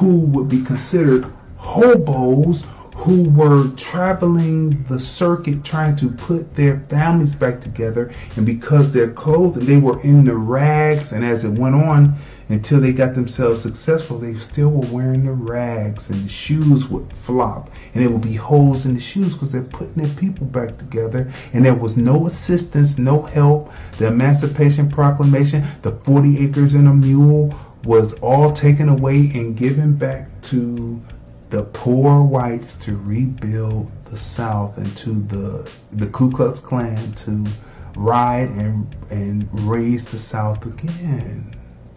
who would be considered hobos who were traveling the circuit trying to put their families back together. And because their clothes and they were in the rags. And as it went on until they got themselves successful they still were wearing the rags. And the shoes would flop. And there would be holes in the shoes because they're putting their people back together. And there was no assistance no help. The emancipation proclamation the 40 acres and a mule was all taken away and given back to the poor whites to rebuild the South and to the the Ku Klux Klan to ride and and raise the South again.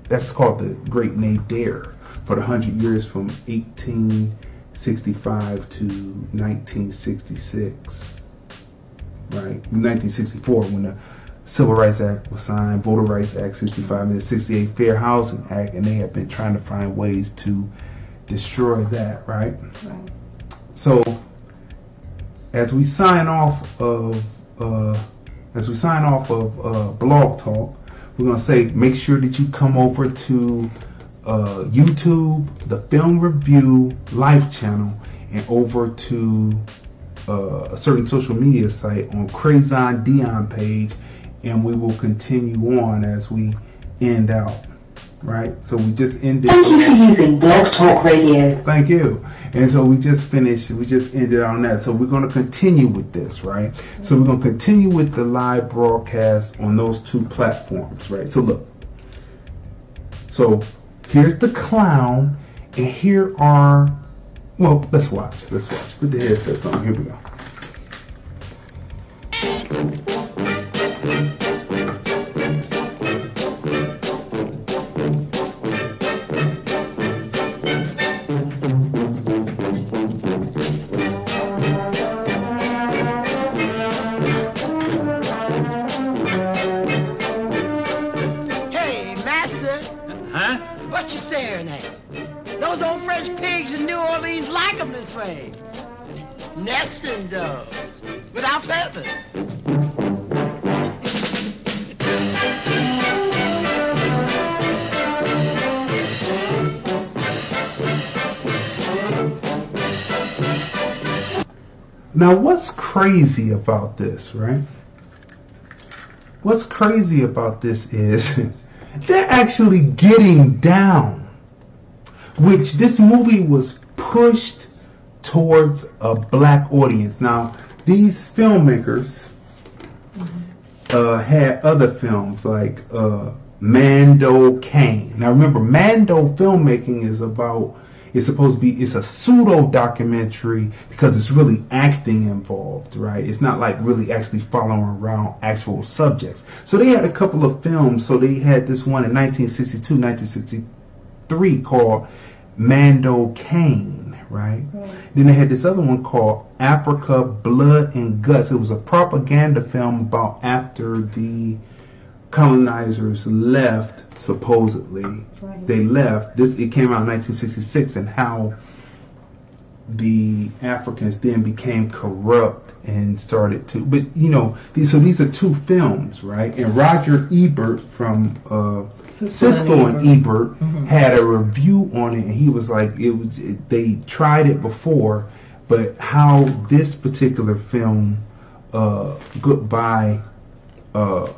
That's called the Great Nadir for the hundred years from 1865 to 1966. Right, 1964 when the Civil Rights Act was signed, Voter Rights Act 65, and the 68 Fair Housing Act, and they have been trying to find ways to destroy that, right? right. So as we sign off of uh, as we sign off of uh, Blog Talk, we're gonna say make sure that you come over to uh, YouTube, the Film Review Life channel, and over to uh, a certain social media site on Crayzon Deeyon page, and we will continue on as we end out right? So we just ended. Thank you for using Blog Talk Radio. Thank you. And so we just finished, we just ended on that. So we're going to continue with this, right? So we're going to continue with the live broadcast on those two platforms, right? So look. So here's the clown, and here are, well, let's watch. Let's watch. Put the headsets on. Here we go. Crazy about this, right? What's crazy about this is they're actually getting down, which this movie was pushed towards a black audience. Now, these filmmakers uh, had other films like uh, Mondo Cane. Now, remember, Mondo filmmaking is about it's supposed to be it's a pseudo documentary because it's really acting involved right it's not like really actually following around actual subjects so they had a couple of films so they had this one in 1962 1963 called Mondo Cane right? Then they had this other one called Africa Blood and Guts. It was a propaganda film about after the colonizers left, supposedly. Right. They left. This it came out in 1966 and how the Africans then became corrupt and started to but you know these so these are two films, right? And Roger Ebert from uh Siskel, and Ebert, mm-hmm. had a review on it, and he was like, "It was it, they tried it before, but how this particular film, uh, Goodbye, uh,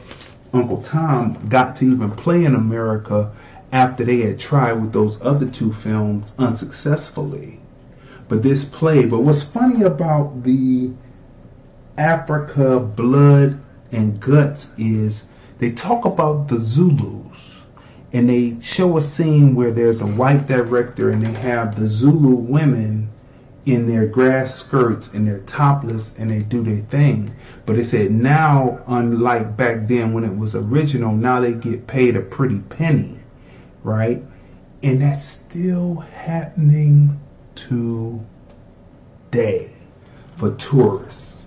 Uncle Tom, got to even play in America after they had tried with those other two films unsuccessfully, but this play, But what's funny about the Africa Blood and Guts is they talk about the Zulus and they show a scene where there's a white director and they have the Zulu women in their grass skirts and they're topless and they do their thing. But they said now, unlike back then when it was original, now they get paid a pretty penny, right? And that's still happening today for tourists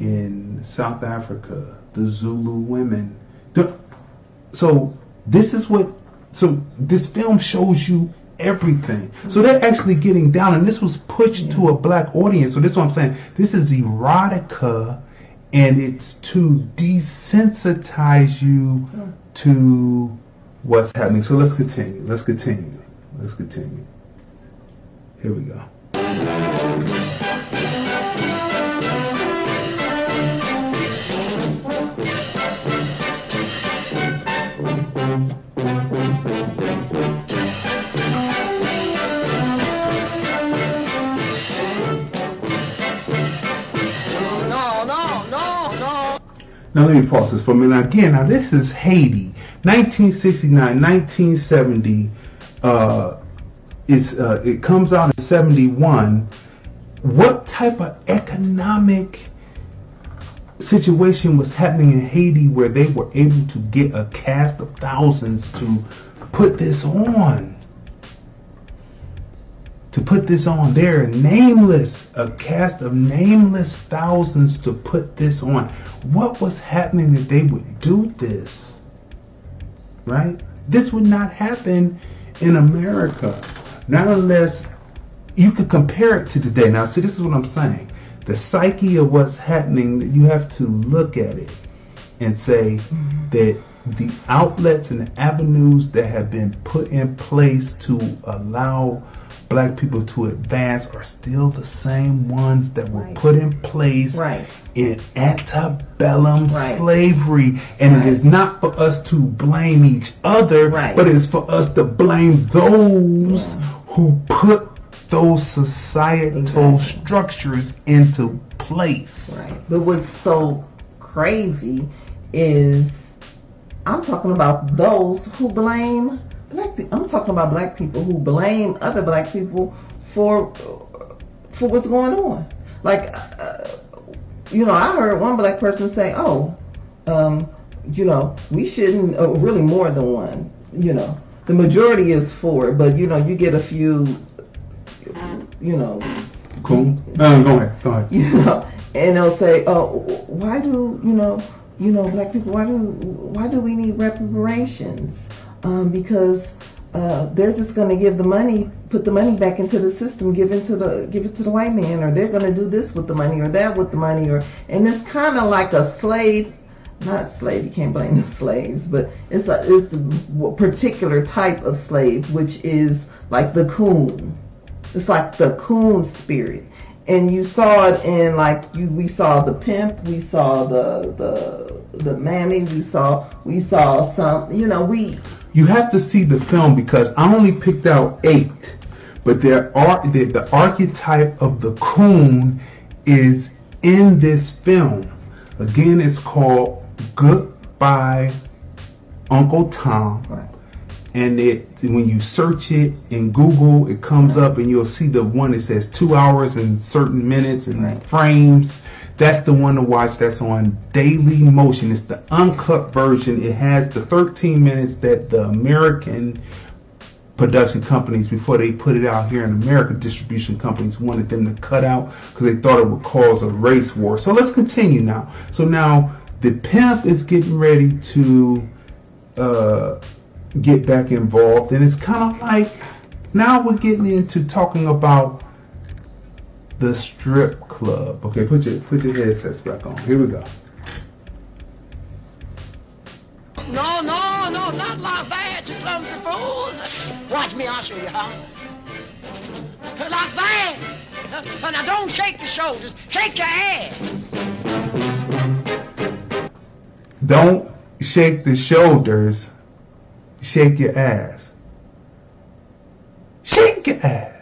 in South Africa. The Zulu women. So this is what, so this film shows you everything. So they're actually getting down, and this was pushed yeah. to a black audience. So this is what I'm saying. This is erotica, and it's to desensitize you to what's happening. So let's continue. Let's continue. Let's continue. Here we go. Now let me pause this for a minute. Again, now this is Haiti, 1969, 1970. Uh, uh, it comes out in 71. What type of economic situation was happening in Haiti where they were able to get a cast of thousands to put this on? To put this on. They're nameless, a cast of nameless thousands to put this on. What was happening that they would do this? Right? This would not happen in America. Not unless you could compare it to today. Now, see, this is what I'm saying. The psyche of what's happening, you have to look at it and say that the outlets and avenues that have been put in place to allow black people to advance are still the same ones that were Right. put in place Right. in antebellum Right. slavery. And it is not for us to blame each other, Right. but it's for us to blame those who put those societal Exactly. structures into place. Right. But what's so crazy is I'm talking about those who blame black people. I'm talking about black people who blame other black people for for what's going on. Like, uh, you know, I heard one black person say, "Oh, um, you know, we shouldn't." Uh, really, more than one. You know, the majority is for, it, but you know, you get a few. You know, Cool. No, go ahead. Go ahead. you know, and they'll say, "Oh, why do you know, you know, black people? Why do why do we need reparations? Um, because uh, they're just going to give the money, put the money back into the system, give it to the give it to the white man, or they're going to do this with the money, or that with the money, or and it's kind of like a slave." Not slave, you can't blame the slaves, but it's a it's the particular type of slave, which is like the coon. It's like the coon spirit. And you saw it in like you we saw the pimp, we saw the the the mammy, we saw we saw some you know, we You have to see the film because I only picked out eight, but there are the, the archetype of the coon is in this film. Again, it's called Goodbye Uncle Tom. right. And it when you search it in Google, it comes up and you'll see the one that says two hours and certain minutes and Right. frames. That's the one to watch. That's on Daily Motion. It's the uncut version. It has the 13 minutes that the American production companies, before they put it out here in America, distribution companies wanted them to cut out because they thought it would cause a race war. So let's continue now. So now the pimp is getting ready to uh, get back involved, and it's kind of like now we're getting into talking about the strip club. Okay, put your put your headsets back on. Here we go. No, no, no, not like that, you clumsy fools. Watch me, I'll show you how. Like that. Now don't shake your shoulders, shake your ass. Don't shake the shoulders, shake your ass. Shake your ass.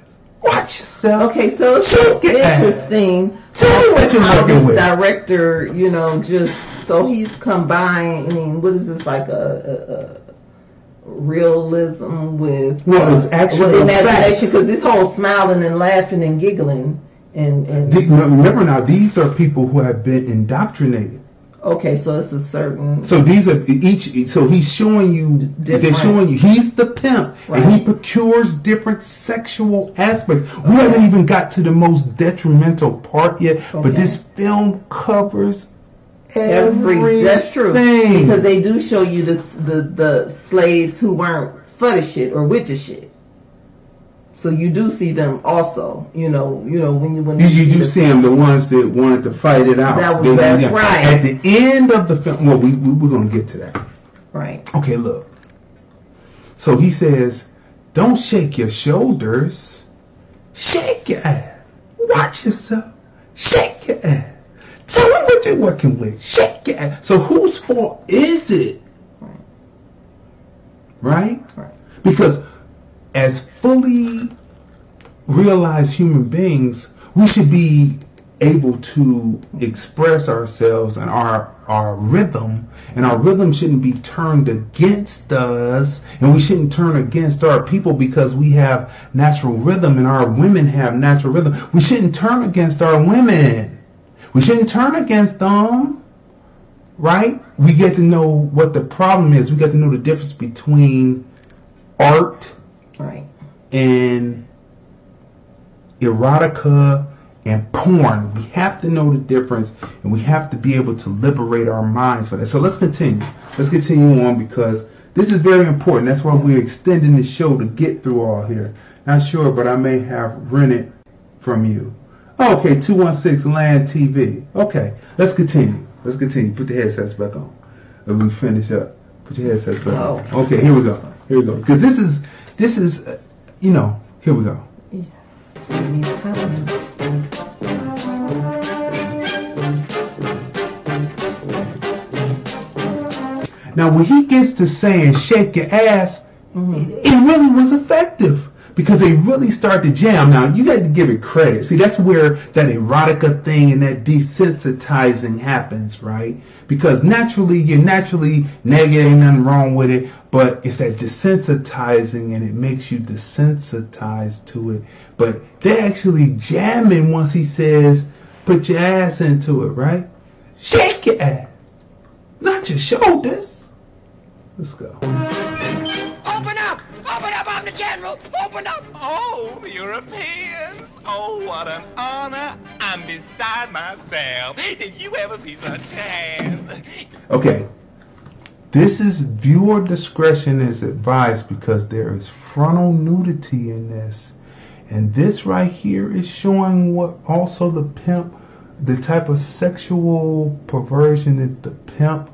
Watch yourself. Okay, so it's so Shake ass. interesting. Tell me what you're working with. director, you know, just so he's combining. I mean, what is this like a, a, a realism with Well, it's uh, actual with imagination? Because this whole smiling and laughing and giggling and and The- Remember now, these are people who have been indoctrinated. Okay, so it's a certain So these are each. So he's showing you. They're showing you. He's the pimp, and he procures different sexual aspects. We haven't even got to the most detrimental part yet, but this film covers every everything. that's true because they do show you the the the slaves who weren't for the shit or with the shit. So you do see them also, you know, you know when you when You, you do the- see them, the ones that wanted to fight it out. That was- that's yeah. right. At the end of the film, well, we, we we're gonna get to that. right. Okay, look. So he says, Don't shake your shoulders. Shake your ass. Watch yourself. Shake your ass. Tell them what you're working with. Shake your ass. So whose fault is it? Right. Right? Right. Because as fully realized human beings, we should be able to express ourselves and our our rhythm. And our rhythm shouldn't be turned against us. And we shouldn't turn against our people because we have natural rhythm and our women have natural rhythm. We shouldn't turn against our women. We shouldn't turn against them. Right? We get to know what the problem is. We get to know the difference between art. And erotica and porn. We have to know the difference and we have to be able to liberate our minds for that. So let's continue. Let's continue on because this is very important. That's why we're extending the show to get through all here. Not sure, but I may have rented from you. Okay, 216 Land TV. Okay, let's continue. Let's continue. Put the headsets back on. As we finish up. Put your headsets back on. Okay, here we go. Here we go. Because this is, this is, you know, here we go. Yeah. So we need comments. Now, when he gets to saying shake your ass, mm-hmm. it really was effective because they really start to jam. Now, you got to give it credit. See, that's where that erotica thing and that desensitizing happens, right? Because naturally, you're naturally negative, ain't nothing wrong with it, but it's that desensitizing and it makes you desensitized to it. But they're actually jamming once he says, put your ass into it, right? Shake your ass, not your shoulders. Let's go. General! Open up! Oh, Europeans! Oh, what an honor! I'm beside myself. Did you ever see such hands? Okay. This is viewer discretion is advised because there is frontal nudity in this. And this right here is showing what also the pimp, the type of sexual perversion that the pimp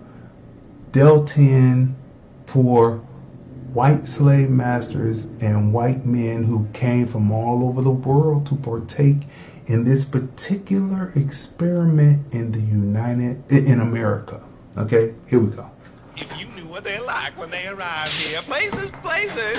dealt in for white slave masters and white men who came from all over the world to partake in this particular experiment in the United in America. Okay, here we go. If you knew what they're like when they arrive here, places, places,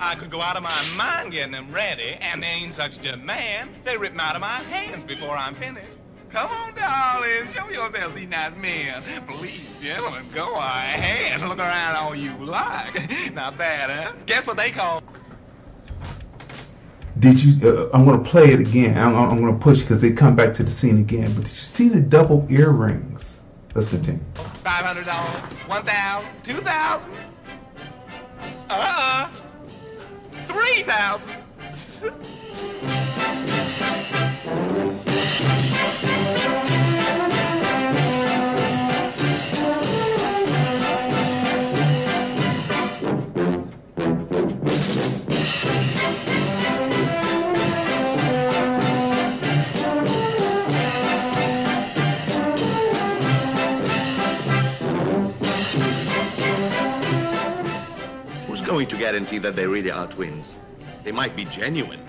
I could go out of my mind getting them ready, and they ain't such demand, they rip 'em out of my hands before I'm finished. Come on, darling, show yourself these nice men. Please, gentlemen, go ahead, look around all you like. Not bad, huh? Guess what they call Did you? Uh, I'm going to play it again. I'm, I'm going to push because they come back to the scene again. But did you see the double earrings? Let's continue. Five hundred dollars, one thousand, two thousand. Uh, three thousand. Who's going to guarantee that they really are twins? They might be genuine.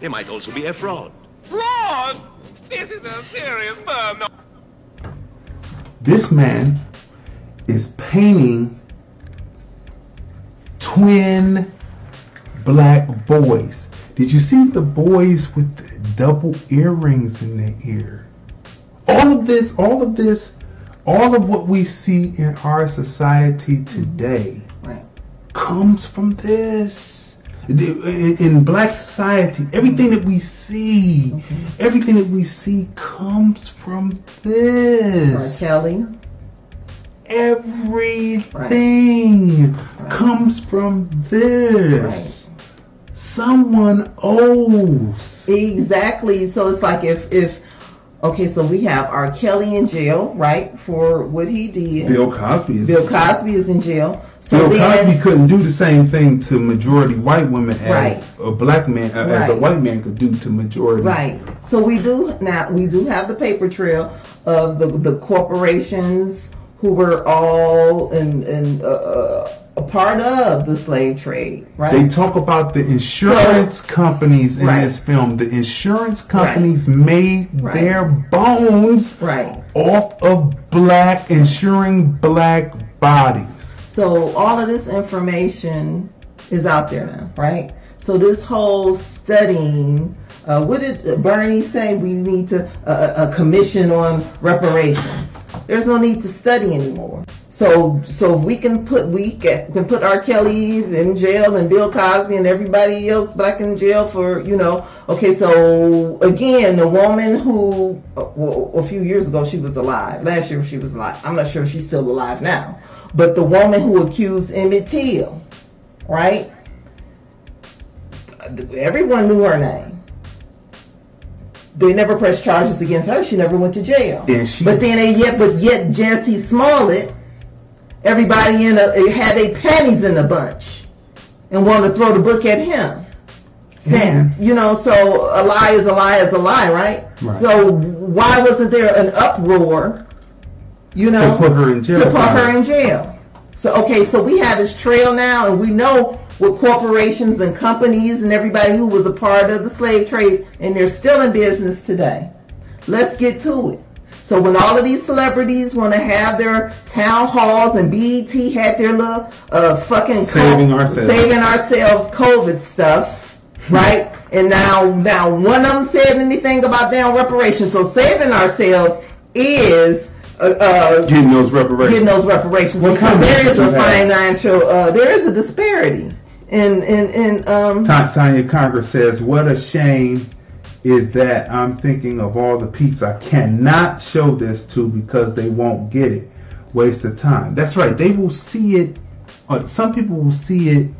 They might also be a fraud. Fraud! This is a serious firm. No. This man is painting twin black boys. Did you see the boys with the double earrings in their ear? All of this, all of this, all of what we see in our society today Right. Comes from this. In, black society, everything that we see, everything that we see comes from R. this. Kelly. Everything comes from this. Right. Someone owes. Exactly. So it's like if if okay, so we have R. Kelly in jail, right, for what he did. Bill Cosby is. Bill Cosby is in jail. So Bill then, Cosby couldn't do the same thing to majority white women as Right. a black man, uh, as a white man could do to majority. Right. So we do now we do have the paper trail of the the corporations who were all in, in uh, uh, a part of the slave trade, right? They talk about the insurance companies in Right. this film. The insurance companies made Right. their bones right. off of black insuring black bodies. So all of this information is out there now, right? So this whole studying, uh, what did Bernie say? We need to uh, a commission on reparations. There's no need to study anymore. So so we can put we can, can put R. Kelly in jail and Bill Cosby and everybody else back in jail for you know. Okay, so again, the woman who well, a few years ago she was alive. Last year she was alive. I'm not sure if she's still alive now. But the woman who accused Emmett Till, right? Everyone knew her name. They never pressed charges against her. She never went to jail. Then she- but then they yet, but yet Jussie Smollett, everybody in a had their panties in a bunch, and wanted to throw the book at him. Saying, Mhm. you know, so a lie is a lie is a lie, right? Right. So why wasn't there an uproar? You know, To put her in jail To put about her in jail. So okay, so we have this trail now, and we know what corporations and companies and everybody who was a part of the slave trade, and they're still in business today. Let's get to it. So when all of these celebrities want to have their town halls and BET had their little uh, fucking Saving ourselves. saving ourselves COVID stuff, right? And now now one of them said anything about damn reparations. So saving ourselves is uh, uh, Getting those reparations. getting those reparations. What because there is a financial, uh, there is a disparity in in in um. Tonya Congress says, "What a shame is that I'm thinking of all the peeps I cannot show this to because they won't get it. Waste of time. That's right. They will see it. Uh, some people will see it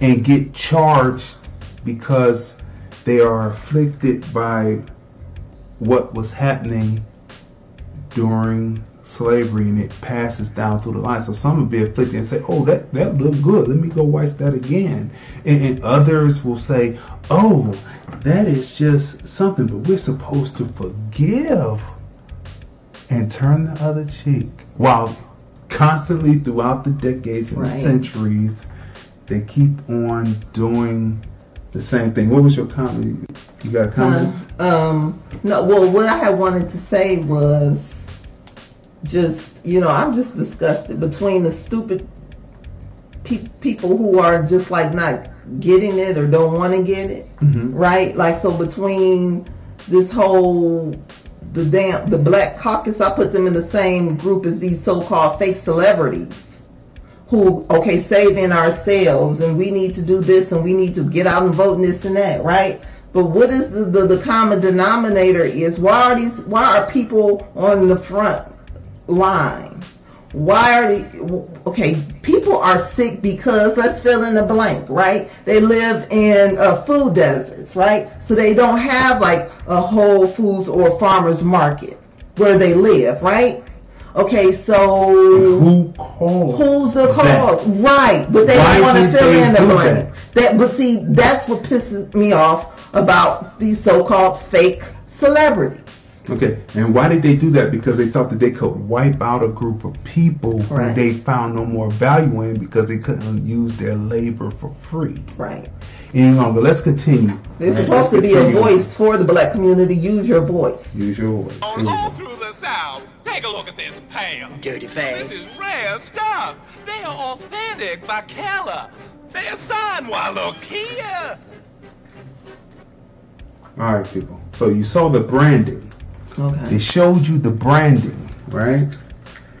and get charged because they are afflicted by what was happening during slavery and it passes down through the line. So some will be afflicted and say, oh, that, that looked good. Let me go watch that again. And, and others will say, oh, that is just something, but we're supposed to forgive and turn the other cheek. While constantly throughout the decades and Right. centuries, they keep on doing the same thing. What was your comment? You got comments? Um, no, well, what I had wanted to say was just, you know, I'm just disgusted between the stupid pe- people who are just like not getting it or don't want to get it, mm-hmm. right? Like, so between this whole the damn the black caucus, I put them in the same group as these so-called fake celebrities who okay saving ourselves and we need to do this and we need to get out and vote and this and that right but what is the, the, the common denominator is why are these why are people on the front line why are they okay people are sick because let's fill in the blank right they live in uh, food deserts right so they don't have like a whole foods or farmers market where they live right okay so Who caused Who's the that? cause? Right, but they Why don't want to fill in the blank. That, but see, that's what pisses me off about these so-called fake celebrities. Okay, and why did they do that? Because they thought that they could wipe out a group of people who they found no more value in because they couldn't use their labor for free Right. any longer. Let's continue. There's Right, supposed let's to be a voice for the black community. Use your voice. Use your voice. All, all through the South. Take a look at this pail. Dirty face. This is rare stuff. They are authentic by Keller. They are signed. Why, look here. All right, people. So you saw the branding. They showed you the branding, right?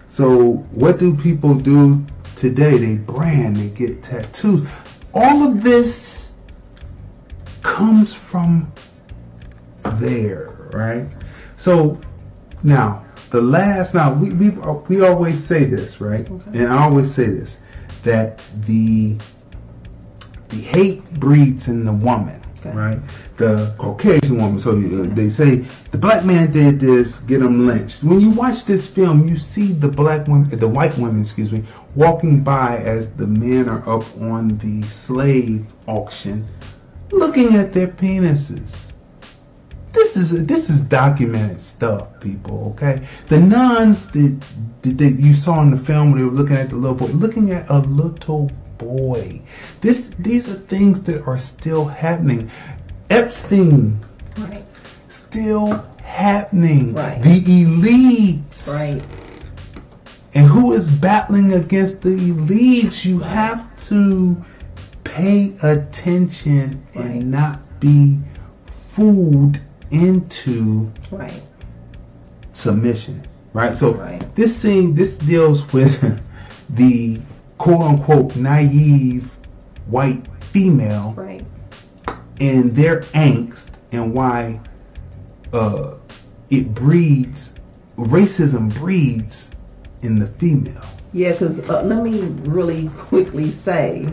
So what do people do today? They brand, they get tattoos. All of this comes from there, right? So now the last now we we we always say this, right? And I always say this that the the hate breeds in the woman, Okay. right? The Caucasian woman. So uh, they say the black man did this, get him lynched. When you watch this film, you see the black women, the white women, excuse me, walking by as the men are up on the slave auction, looking at their penises. this is this is documented stuff, people. Okay, the nuns that that, you saw in the film, they were looking at the little boy, looking at a little boy. This these are things that are still happening. Epstein Right. still happening. Right. The elites. Right. And who is battling against the elites? You have to pay attention Right. and not be fooled into Right. submission. Right? So Right. this scene this deals with the quote unquote naive white female Right. and their angst and why uh, it breeds racism breeds in the female. Yeah, because uh, let me really quickly say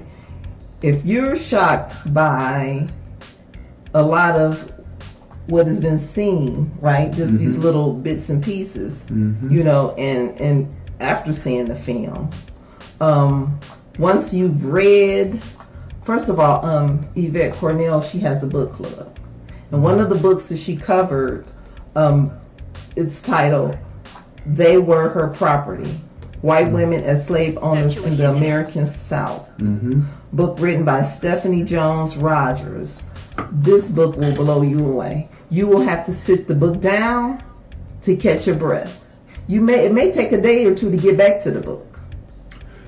if you're shocked by a lot of what has been seen, right? Just these little bits and pieces, you know, and, and after seeing the film, um, once you've read, first of all, um, Yvette Carnell, she has a book club. And one of the books that she covered, um, it's titled They Were Her Property White Women as Slave Owners in the American South. Book written by Stephanie Jones Rogers. This book will blow you away. You will have to sit the book down to catch your breath. You may it may take a day or two to get back to the book.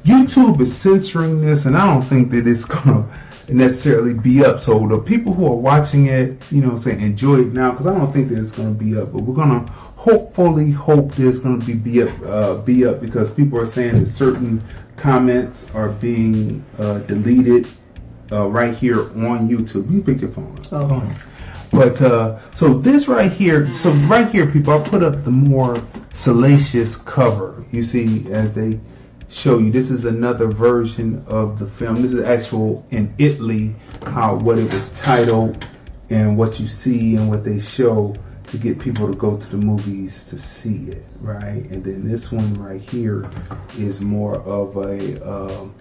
YouTube is censoring this, and I don't think that it's gonna necessarily be up. So the people who are watching it, you know, saying enjoy it now, because I don't think that it's gonna be up. But we're gonna hopefully hope that it's gonna be be up, uh, be up because people are saying that certain comments are being uh, deleted uh, right here on YouTube. You pick your phone. Okay. But uh, so this right here, so right here, people, I put up the more salacious cover. You see, as they show you, this is another version of the film. This is actual in Italy, how what it was titled, and what you see and what they show to get people to go to the movies to see it, right? And then this one right here is more of a. Um,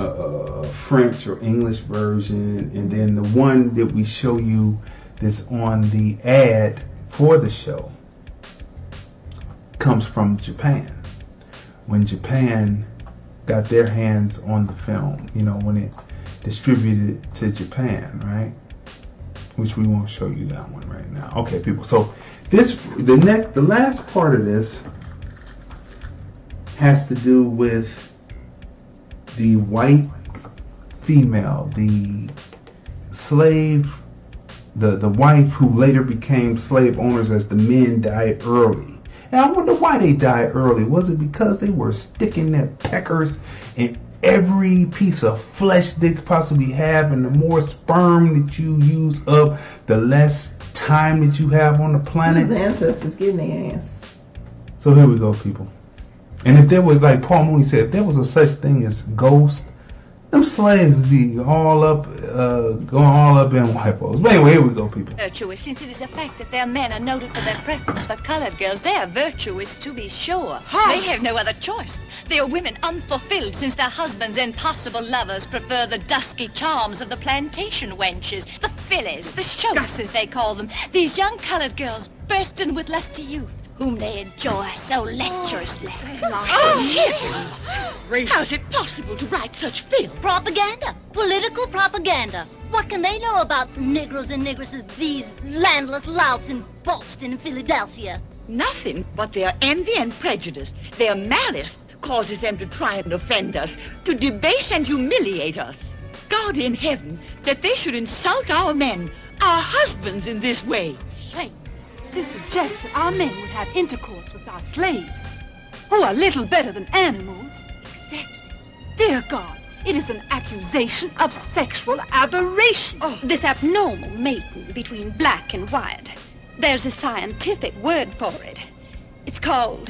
a French or English version, and then the one that we show you that's on the ad for the show comes from Japan. When Japan got their hands on the film, you know, when it distributed it to Japan, right? Which we won't show you that one right now. Okay, people. So this the next the last part of this has to do with the white female, the slave, the, the wife who later became slave owners as the men died early. And I wonder why they died early. Was it because they were sticking their peckers in every piece of flesh they could possibly have, and the more sperm that you use up, the less time that you have on the His planet? ancestors getting their ass. So here we go, people. And if there was, like Paul Mooney said, if there was a such thing as ghost, them slaves be all up, uh, going all up in white folks. But anyway, here we go, people. virtuous, since it is a fact that their men are noted for their preference for colored girls. They are virtuous, to be sure. They have no other choice. They are women unfulfilled, since their husbands and possible lovers prefer the dusky charms of the plantation wenches, the fillies, the shows, as they call them. These young colored girls bursting with lusty youth. Whom they enjoy so lecherously. Oh, oh heavens! How's it possible to write such filth? Propaganda. Political propaganda. What can they know about Negroes and Negresses, these landless louts in Boston and Philadelphia? Nothing but their envy and prejudice, their malice, causes them to try and offend us, to debase and humiliate us. God in heaven, that they should insult our men, our husbands in this way. Shame to suggest that our men would have intercourse with our slaves, who are little better than animals. Exactly. Dear God, it is an accusation of sexual aberration. Oh, this abnormal mating between black and white. There's a scientific word for it. It's called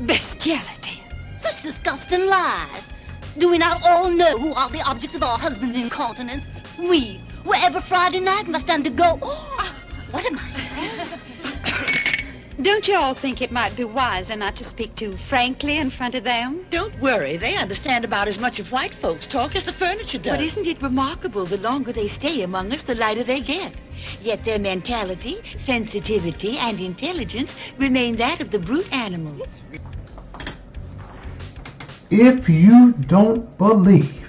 bestiality. Such disgusting lies. Do we not all know who are the objects of our husbands' incontinence? We, wherever Friday night must undergo. Ah, what am I saying? Don't you all think it might be wiser not to speak too frankly in front of them? Don't worry, they understand about as much of white folks' talk as the furniture does. But isn't it remarkable the longer they stay among us, the lighter they get? Yet their mentality, sensitivity, and intelligence remain that of the brute animals. If you don't believe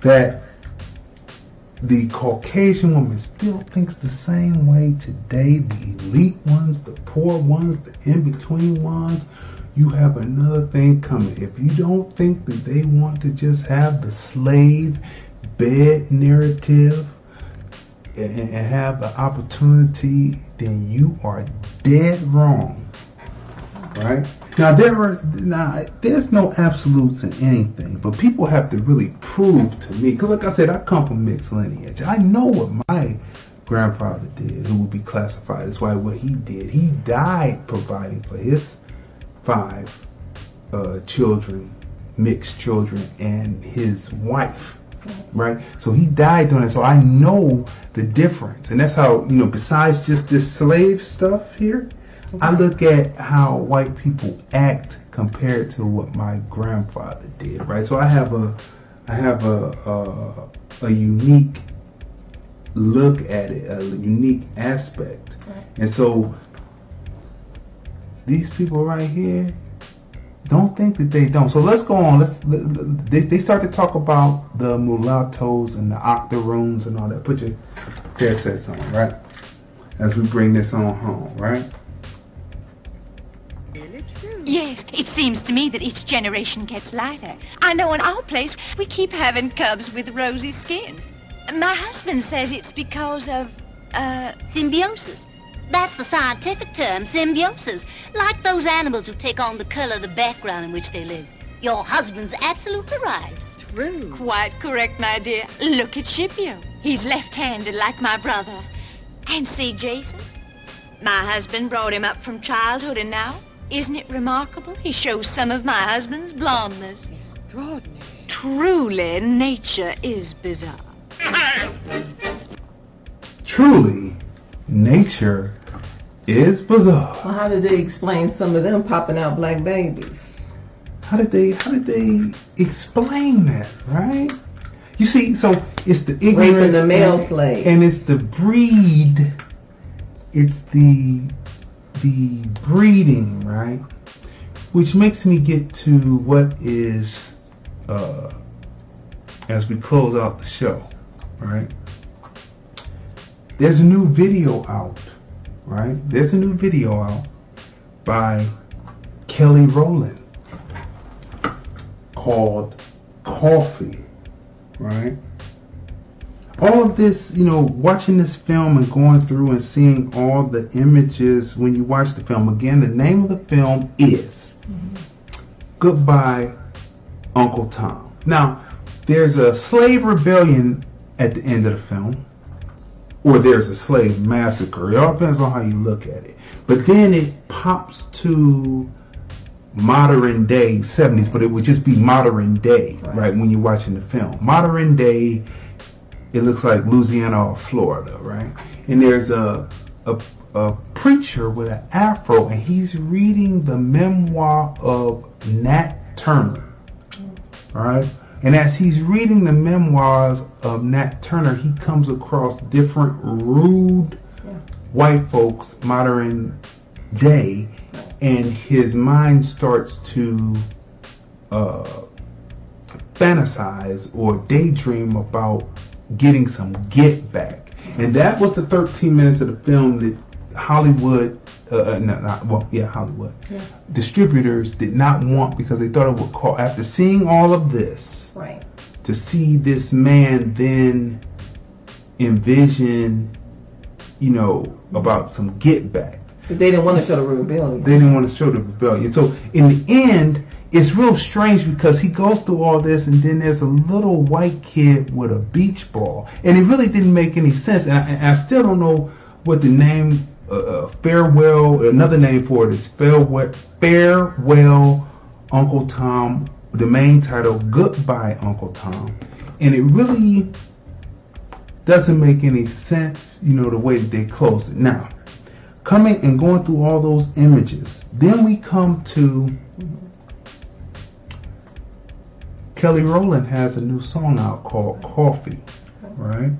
that the Caucasian woman still thinks the same way today, the elite ones, the poor ones, the in between ones, you have another thing coming. If you don't think that they want to just have the slave bed narrative and, and have the opportunity, then you are dead wrong. Right? Now there are now there's no absolutes in anything, but people have to really prove to me. Because like I said, I come from mixed lineage. I know what my grandfather did, who would be classified as why what he did. He died providing for his five uh, children, mixed children, and his wife. Right, so he died doing it. So I know the difference, and that's how you know. Besides just this slave stuff here, I look at how white people act compared to what my grandfather did, right? So I have a, I have a, a, a unique look at it, a unique aspect, and so these people right here don't think that they don't. So let's go on. Let's. They, they start to talk about the mulattoes and the octoroons and all that. Put your headsets on, right? As we bring this on home, right? Yes, it seems to me that each generation gets lighter. I know in our place we keep having cubs with rosy skins. My husband says it's because of, uh... Symbiosis. That's the scientific term, symbiosis. Like those animals who take on the color of the background in which they live. Your husband's absolutely right. True. Quite correct, my dear. Look at Scipio. He's left-handed like my brother. And see Jason? My husband brought him up from childhood, and now, isn't it remarkable? He shows some of my husband's blondness. Extraordinary. Truly, nature is bizarre. Truly, nature is bizarre. Well, how did they explain some of them popping out black babies? How did they? How did they explain that? Right? You see, so it's the ignorance, Raping the male and, slaves. and it's the breed. It's the the breeding, right? Which makes me get to what is, uh, as we close out the show, right? There's a new video out, right? There's a new video out by Kelly Rowland called Coffee, right? All of this, you know, watching this film and going through and seeing all the images when you watch the film. Again, the name of the film is Goodbye, Uncle Tom. Now, there's a slave rebellion at the end of the film, or there's a slave massacre. It all depends on how you look at it. But then it pops to modern day 70s, but it would just be modern day, right, when you're watching the film. Modern day, it looks like Louisiana or Florida, right? And there's a, a, a preacher with an afro, and he's reading the memoir of Nat Turner, all right? And as he's reading the memoirs of Nat Turner, he comes across different rude white folks, modern day, and his mind starts to uh, fantasize or daydream about getting some get back. And that was the 13 minutes of the film that Hollywood, uh, uh, no, not, well, yeah, Hollywood, Yeah. distributors did not want because they thought it would call, after seeing all of this, Right. to see this man then envision, you know, about some get back. But they didn't want to show the rebellion. They didn't want to show the rebellion. So in the end, it's real strange because he goes through all this, and then there's a little white kid with a beach ball, and it really didn't make any sense. And I, I still don't know what the name uh, uh, farewell. Another name for it is farewell, farewell, Uncle Tom. The main title, Goodbye, Uncle Tom, and it really doesn't make any sense, you know, the way that they close it. Now, coming and going through all those images. Then we come to Kelly Rowland has a new song out called Coffee, right?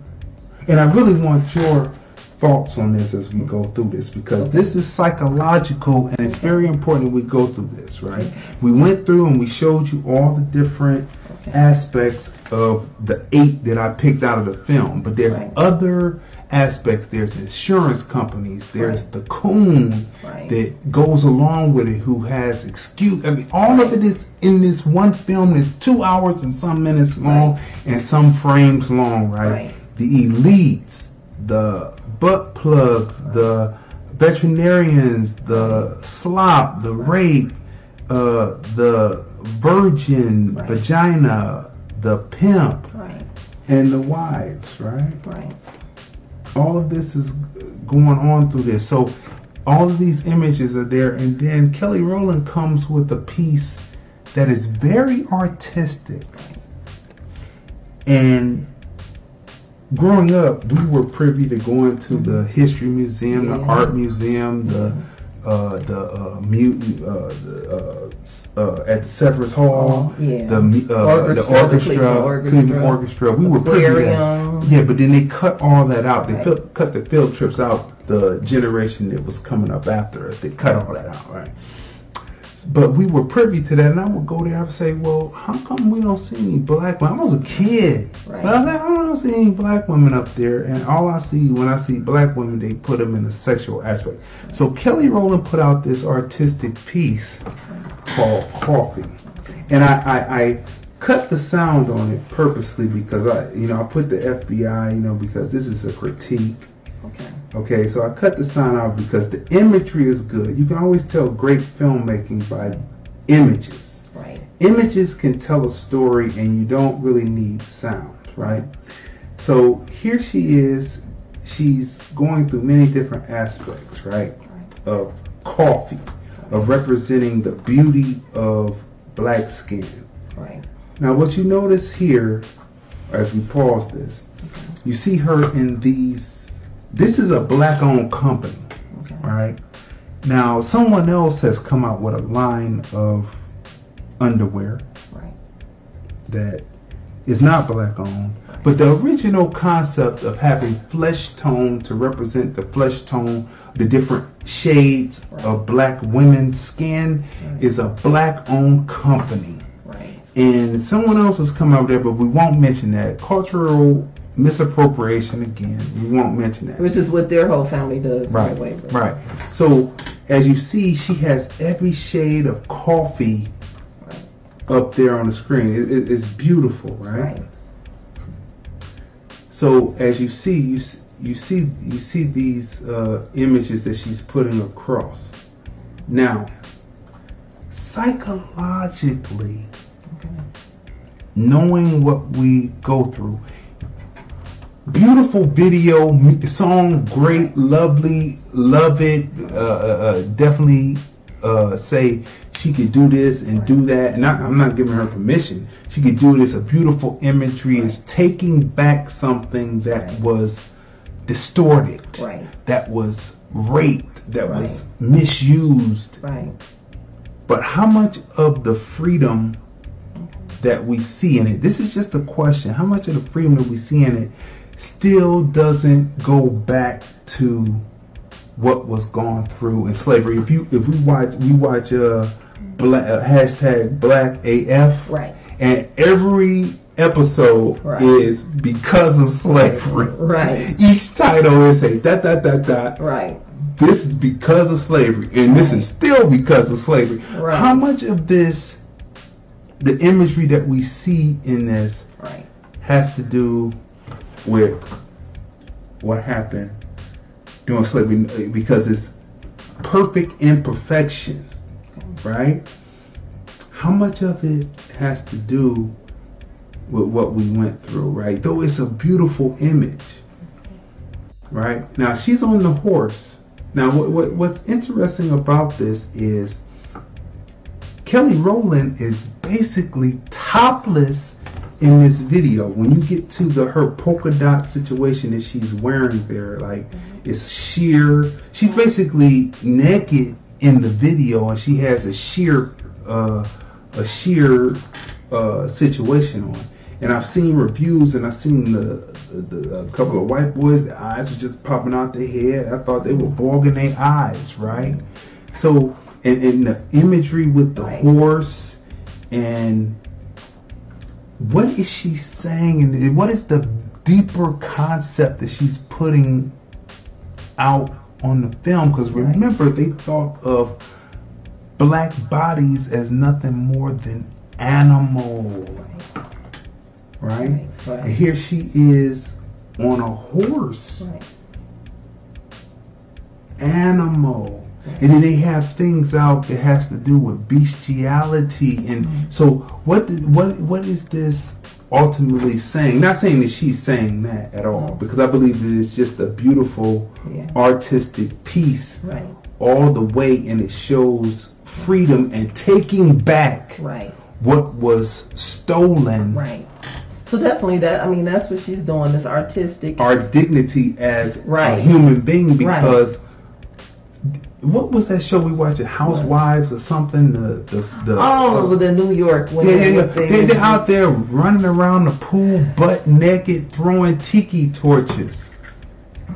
And I really want your thoughts on this as we go through this because this is psychological and it's very important we go through this, right? We went through and we showed you all the different aspects of the eight that I picked out of the film, but there's other aspects. There's insurance companies. There's the coon that goes along with it who has excuse. I mean, all of it is in this one film. is two hours and some minutes long and some frames long, right? The elites, the butt plugs, the veterinarians, the slop, the rape, uh, the virgin vagina, the pimp, and the wives, right? Right. All of this is going on through this. So all of these images are there, and then Kelly Rowland comes with a piece that is very artistic. And growing up, we were privy to going to the history museum, the art museum, the mm-hmm. Uh, the uh, mute, uh, the, uh, uh, at the Severance Hall, yeah. the uh, Orchestra, the the orchestra, Cleveland Cleveland Orchestra, orchestra. We were Aquarium. that. Yeah, but then they cut all that out. They Right. fil- cut the field trips out. The generation that was coming up after us, they cut all that out, right? But we were privy to that, and I would go there. I would say, "Well, how come we don't see any black women?" I was a kid, Right. but I was like, "I don't see any black women up there." And all I see when I see black women, they put them in a sexual aspect. So Kelly Rowland put out this artistic piece called "Coffee," and I, I, I cut the sound on it purposely because I, you know, I put the FBI, you know, because this is a critique. Okay. Okay, so I cut the sign off because the imagery is good. You can always tell great filmmaking by images. Right. Images can tell a story and you don't really need sound, right? So here she is. She's going through many different aspects, right? Of coffee, of representing the beauty of black skin. Right. Now, what you notice here, as we pause this, you see her in these. This is a black owned company, right? Now, someone else has come out with a line of underwear Right. that is not black owned. But the original concept of having flesh tone to represent the flesh tone, the different shades of black women's skin, is a black owned company. Right. And someone else has come out there, but we won't mention that. Cultural misappropriation again. We won't mention that. Which is what their whole family does. Right, way, right. So as you see, she has every shade of coffee up there on the screen. It, it- it's beautiful, right? right? So as you see, you you see you see these uh, images that she's putting across. Now, psychologically, knowing what we go through, beautiful video, song, great, lovely, love it. Uh, uh, uh, definitely uh, say she could do this and do that. And I, I'm not giving her permission. She could do this. A beautiful imagery is taking back something that was distorted, Right. that was raped, that was misused. Right. But how much of the freedom that we see in it, this is just a question, how much of the freedom that we see in it still doesn't go back to what was gone through in slavery? If you if we watch we watch uh, black, uh hashtag black AF Right. and every episode Right. is because of slavery. Right. Each title is a dot dot dot dot Right. this is because of slavery, and this is still because of slavery. Right. How much of this, the imagery that we see in this, Right. has to do with what happened during slavery? Because it's perfect imperfection, right? How much of it has to do with what we went through, right? Though it's a beautiful image right? Now she's on the horse. Now, what, what, what's interesting about this is Kelly Rowland is basically topless in this video, when you get to the her polka dot situation that she's wearing there, like it's sheer. She's basically naked in the video, and she has a sheer, uh, a sheer uh, situation on. And I've seen reviews, and I've seen the, the, the a couple of white boys. Their eyes were just popping out their head. I thought they were bulging their eyes, right? So, and, and the imagery with the horse, and what is she saying, and what is the deeper concept that she's putting out on the film? Because remember, they thought of black bodies as nothing more than animal, right? And here she is on a horse, animal. And then they have things out that has to do with bestiality, and so what? What? What is this ultimately saying? Not saying that she's saying that at all, because I believe that it's just a beautiful artistic piece, Right. all the way, and it shows freedom and taking back Right. what was stolen, Right. So definitely that I mean that's what she's doing, this artistic our dignity as a human being, Right. because. What was that show we watched? Housewives or something? The the, the Oh, with the New York Yeah, women. yeah, yeah. They, they're out there running around the pool butt naked, throwing tiki torches,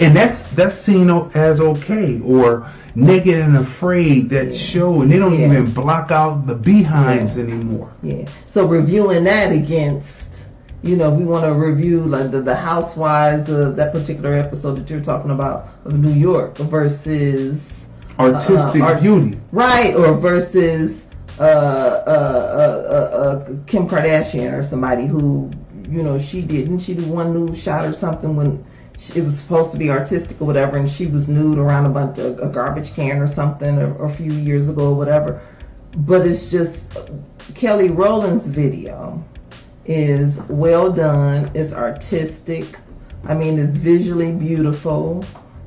and that's that's seen as okay. Or naked and afraid that show, and they don't Yeah. even block out the behinds anymore. Yeah. So reviewing that against, you know, we want to review like the, the Housewives, uh, that particular episode that you're talking about of New York versus Artistic art- beauty. right? Or versus uh, uh, uh, uh, uh, Kim Kardashian or somebody who, you know, she didn't she do one nude shot or something when it was supposed to be artistic or whatever, and she was nude around a bunch of a garbage can or something, or a few years ago or whatever. But it's just Kelly Rowland's video is well done. It's artistic. I mean, it's visually beautiful.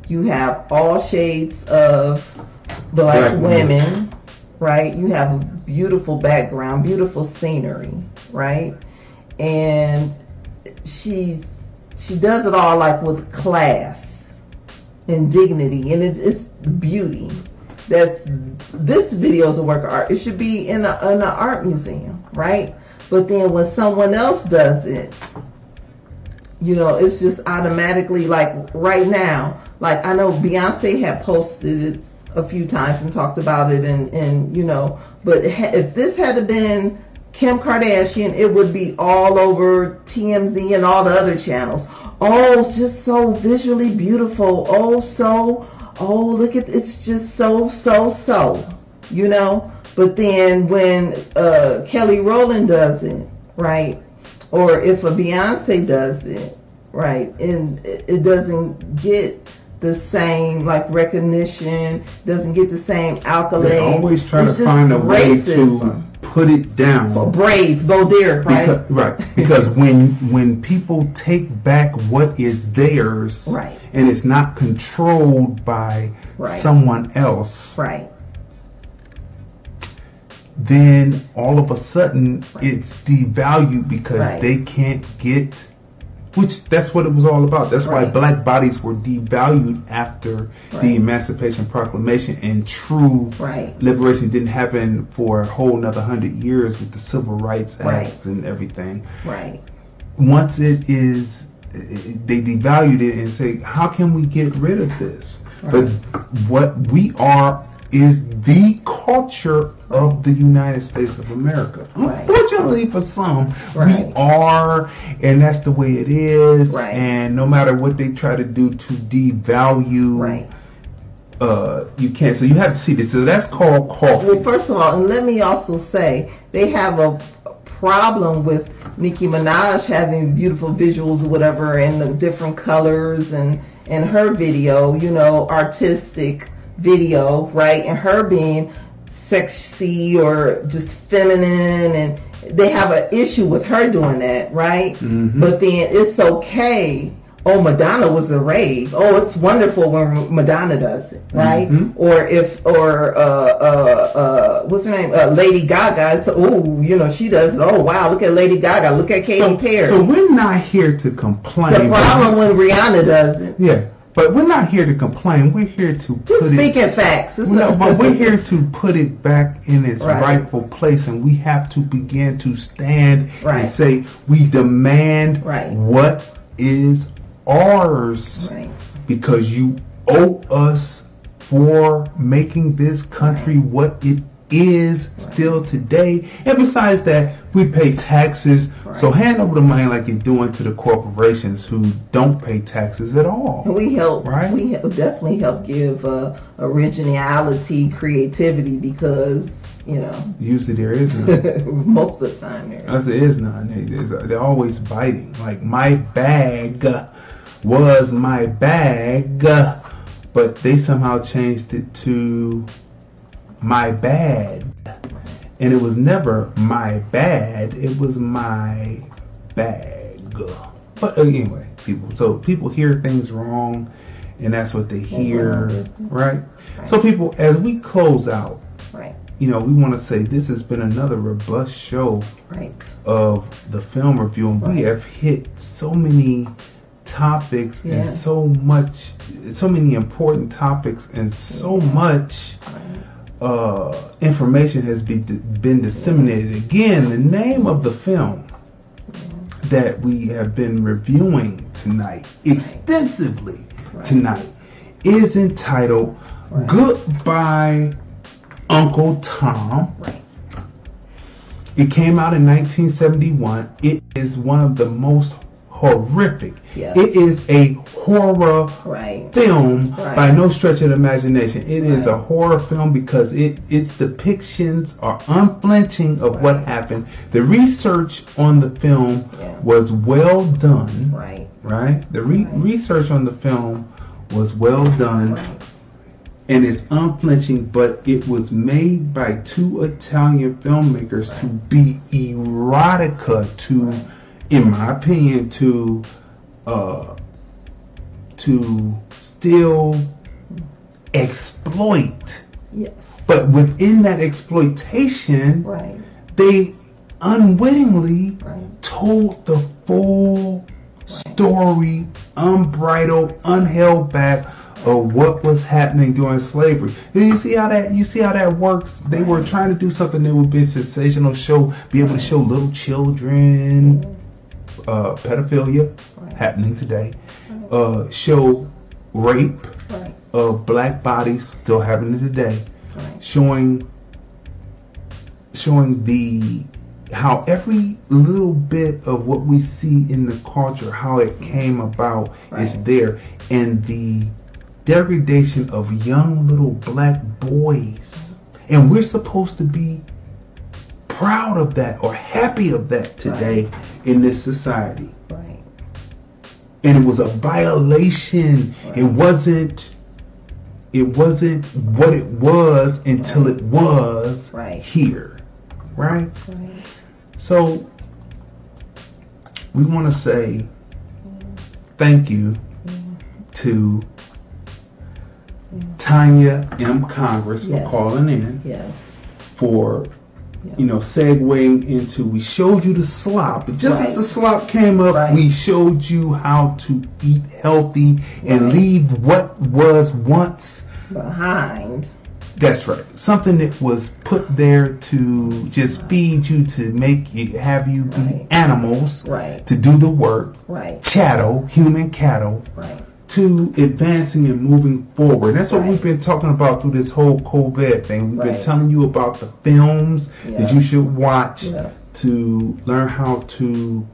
You have all shades of black, Black women, women. right? You have a beautiful background, beautiful scenery, right? And she she does it all like with class and dignity, and it's, it's beauty. That's this video is a work of art. It should be in a in an art museum, right? But then when someone else does it, you know, it's just automatically like right now. Like I know Beyonce had posted it a few times and talked about it, and and you know, but if this had been Kim Kardashian, it would be all over TMZ and all the other channels. Oh, it's just so visually beautiful. Oh, so oh look at it's just so so so, you know. But then when uh, Kelly Rowland does it, right? Or if a Beyonce does it, right, and it doesn't get the same like recognition, doesn't get the same accolades. They always try It's to find a way racism. to put it down. For braids, Derek, right? Because, right. Because when when people take back what is theirs, Right. and it's not controlled by Right. someone else, right, then all of a sudden it's devalued because Right. they can't get. Which that's what it was all about. That's why black bodies were devalued after the Emancipation Proclamation, and true Right. liberation didn't happen for a whole another hundred years with the Civil Rights Right. Acts and everything. right, once it is they devalued it and say how can we get rid of this but what we are is the culture of the united states of america Right. unfortunately for some Right. we are and that's the way it is Right. and no matter what they try to do to devalue right. uh you can't so you have to see this so that's called coffee Well, first of all, and let me also say they have a problem with Nicki Minaj having beautiful visuals or whatever and the different colors and and her video, you know, artistic video, right? And her being sexy or just feminine and they have an issue with her doing that, right? But then it's okay oh, Madonna was a rave. Oh, it's wonderful when Madonna does it, right? Mhm. Or if, or uh, uh, uh, what's her name? Uh, Lady Gaga. It's oh, you know, she does it. Oh, wow, look at Lady Gaga. Look at Katy So, Perry. so we're not here to complain. the problem when Rihanna does it. Yeah, but we're not here to complain. We're here to Just put speaking it. facts. It's No, but we're here to put it back in its Right. rightful place, and we have to begin to stand Right. and say we demand Right. what is ours because you owe us for making this country what it is still today. And besides that, we pay taxes. So hand over the money like you're doing to the corporations who don't pay taxes at all. And we help, Right. we help, definitely help give uh, originality, creativity because you know Usually there is none. most of the time there. As there is none. They're always biting. Like my bag was my bag, but they somehow changed it to my bad. And it was never my bad. It was my bag. But anyway, people. So people hear things wrong, and that's what they hear, right? So people, as we close out, Right. you know, we want to say this has been another robust show Right. of the film review, and we have hit so many topics Yeah. and so much, so many important topics, and so much uh, information has be, been disseminated. Again, the name of the film that we have been reviewing tonight, extensively tonight, is entitled Goodbye, Uncle Tom. It came out in 1971. It is one of the most horrific. Yes. It is a horror Right. film Right. by no stretch of the imagination. It is a horror film because it its depictions are unflinching of what happened. The research on the film was well done. Right. Right. The re- research on the film was well done. And it's unflinching, but it was made by two Italian filmmakers to be erotica to, in my opinion, to uh, to still exploit. Yes. But within that exploitation, Right. they unwittingly told the full story, unbridled, unheld back of what was happening during slavery. And you see how that you see how that works. They were trying to do something that would be sensational, show, be able to show little children, uh, pedophilia happening today, uh, show rape of black bodies still happening today, showing showing the how every little bit of what we see in the culture, how it came about, is there, and the degradation of young little black boys, and we're supposed to be proud of that or happy of that today in this society. Right. And it was a violation. It wasn't. It wasn't what it was until it was Right. here, right? Right. So we want to say thank you to Tonya M. Congress for calling in Yes. for you know segueing into we showed you the slop But just Right. as the slop came up we showed you how to eat healthy and Right. leave what was once Behind. that's right something that was put there to just feed you to make you have you be animals Right. to do the work Right. chattel human cattle Right. To advancing and moving forward. That's what we've been talking about through this whole COVID thing. We've been telling you about the films that you should watch Yeah. to learn how to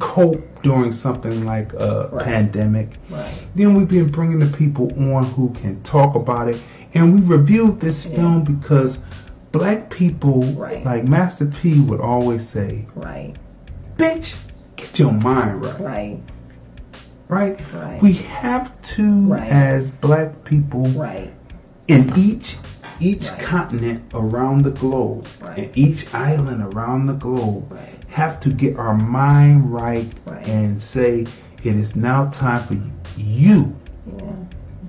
cope during something like a Right. pandemic. Right. Then we've been bringing the people on who can talk about it. And we reviewed this film because black people, Right. like Master P would always say, Right. bitch, get your mind right Right. Right? Right. We have to, Right. as black people, Right. in each each continent around the globe, and each island around the globe, have to get our mind right, and say, it is now time for you, Yeah.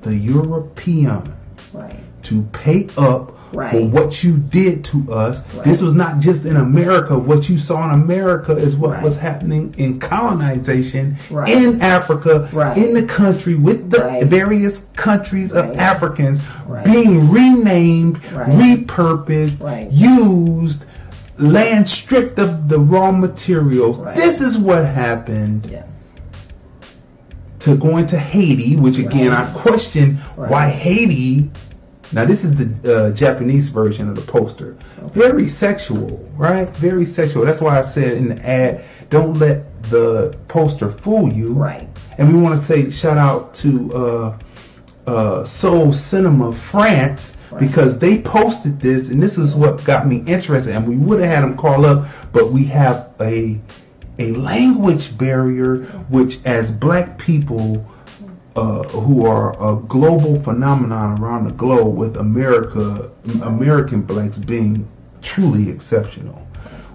the European, Right. to pay up for what you did to us. Right. This was not just in America. What you saw in America is what Right. was happening in colonization Right. in Africa, Right. in the country, with the Right. various countries of Africans Right. being renamed, Right. repurposed, Right. used, land stripped of the raw materials. Right. This is what happened Yes. to going to Haiti, which again I question Right. why Haiti. Now this is the uh, Japanese version of the poster. Very sexual, right? Very sexual. That's why I said in the ad, don't let the poster fool you. Right. And we want to say shout out to uh, uh, Soul Cinema France because they posted this, and this is what got me interested. And we would have had them call up, but we have a a language barrier, which as Black people uh, who are a global phenomenon around the globe, with America, American blacks being truly exceptional.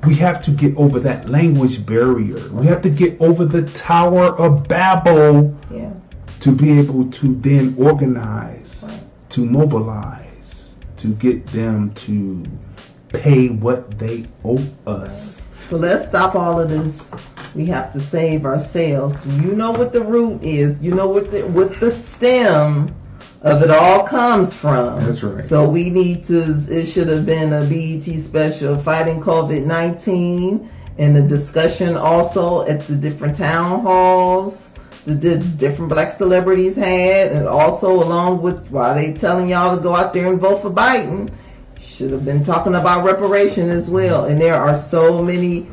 We have to get over that language barrier. We have to get over the Tower of Babel Yeah. to be able to then organize, to mobilize, to get them to pay what they owe us. So let's stop all of this. We have to save ourselves. You know what the root is. You know what the what the stem of it all comes from. That's right. So we need to. It should have been a BET special fighting COVID nineteen and the discussion also at the different town halls. The, the different black celebrities had, and also along with why they telling y'all to go out there and vote for Biden, should have been talking about reparation as well. And there are so many,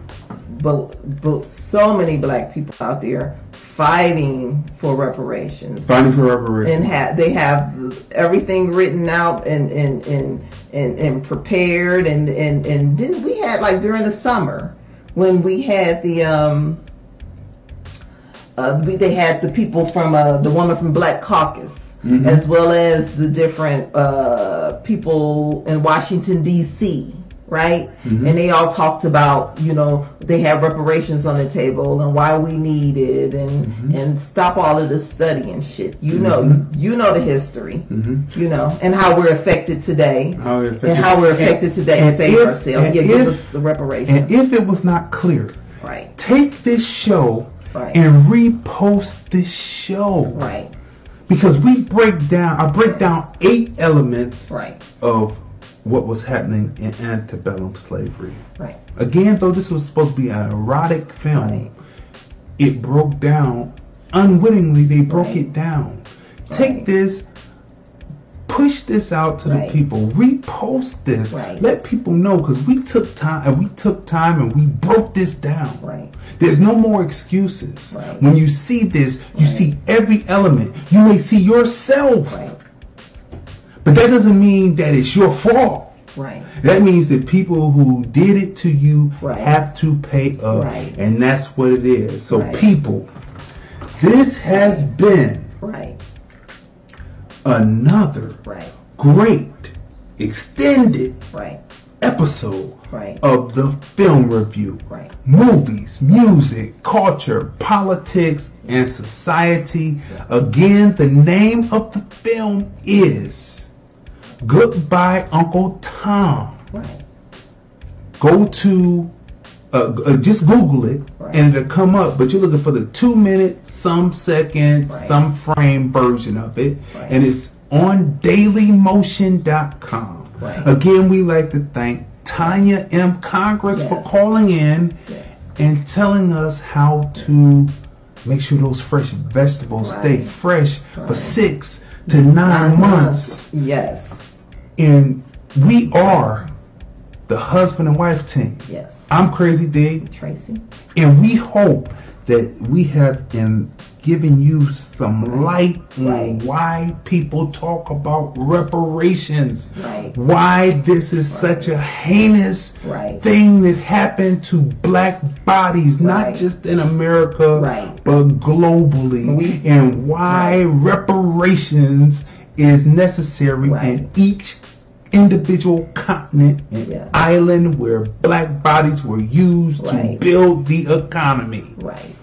but, but so many black people out there fighting for reparations. Fighting for reparations. And have they have everything written out and and and and, and prepared and and and then we had like during the summer when we had the um uh, we, they had the people from uh, the woman from Black Caucus, Mhm. as well as the different uh, people in Washington D.C. Right, Mhm. and they all talked about you know they have reparations on the table and why we need it and and stop all of this studying shit. You know, Mhm. you know the history, Mhm. you know, and how we're affected today, How we're affected. and how we're affected And- today. and save if- ourselves. and Yeah, give us the reparations. And if it was not clear, right, take this show Right. and repost this show. Right. Because we break down, I break down eight elements Right. of what was happening in antebellum slavery. Right. Again, though this was supposed to be an erotic film, it broke down unwittingly. They broke it down. Take this, push this out to Right. the people, repost this, Right. let people know because we took time and we took time and we broke this down. Right. There's no more excuses. Right. When you see this, you see every element. You may see yourself. But that doesn't mean that it's your fault. Right. That means that people who did it to you Right. have to pay up. Right. And that's what it is. So, Right. people, this has been Right. another Right. great extended Right. episode Right. of the film review. Right. Movies, music, culture, politics, and society. Again, the name of the film is Goodbye Uncle Tom. Right. Go to uh, uh, just Google it and it'll come up. But you're looking for the two minute, some second, some frame version of it, and it's on DailyMotion.com. Right. Again, we like to thank Tonya M. Congress for calling in and telling us how to make sure those fresh vegetables stay Right. fresh for six to nine months. Yes. And we are the husband and wife team. Yes. I'm Crazy Dave. Tracey. And we hope that we have in giving you some light on why people talk about reparations. Right. Why this is such a heinous Right. thing that happened to black bodies, not just in America, Right. but globally. and why reparations is necessary in each individual continent and island where black bodies were used Right. to build the economy. Right.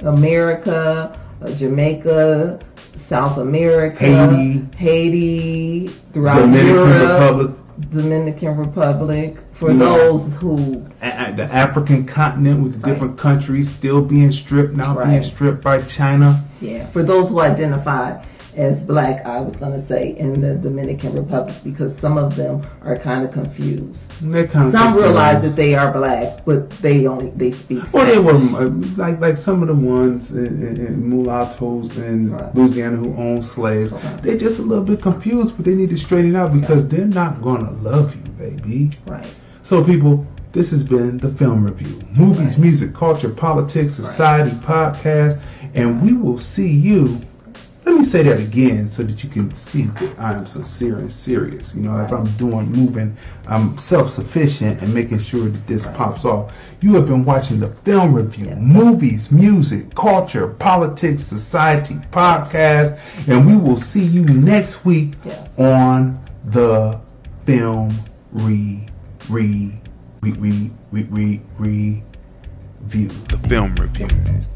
America, uh, Jamaica, South America, Haiti. Haiti, throughout Dominican Europe, Republic. Dominican Republic. For know. those who the African continent with the different countries still being stripped now, being stripped by China. Yeah, for those who identify as black, I was going to say in the Dominican Republic because some of them are kind of confused. Kind Some realize that they are black, but they only they speak. Well, they were uh, like like some of the ones in, in, in mulattoes in Louisiana who own slaves. They're just a little bit confused, but they need to straighten it out because they're not gonna love you, baby. Right. So, people, this has been the film review: movies, music, culture, politics, society podcast, and we will see you. Let me say that again so that you can see that I am sincere and serious. You know, as I'm doing, moving, I'm self sufficient and making sure that this pops off. You have been watching the film review, movies, music, culture, politics, society podcast, and we will see you next week on the film re re re re re re re review. The Film Review.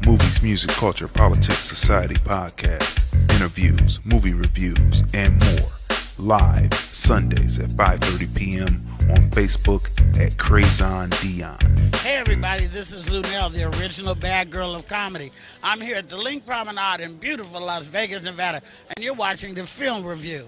Movies, music, culture, politics, society podcast. Interviews, movie reviews, and more. Live Sundays at 5.30 p.m. on Facebook at Crayzon Deeyon. Hey everybody, this is Luenell, the original bad girl of comedy. I'm here at the LINQ Promenade in beautiful Las Vegas, Nevada, and you're watching the film review.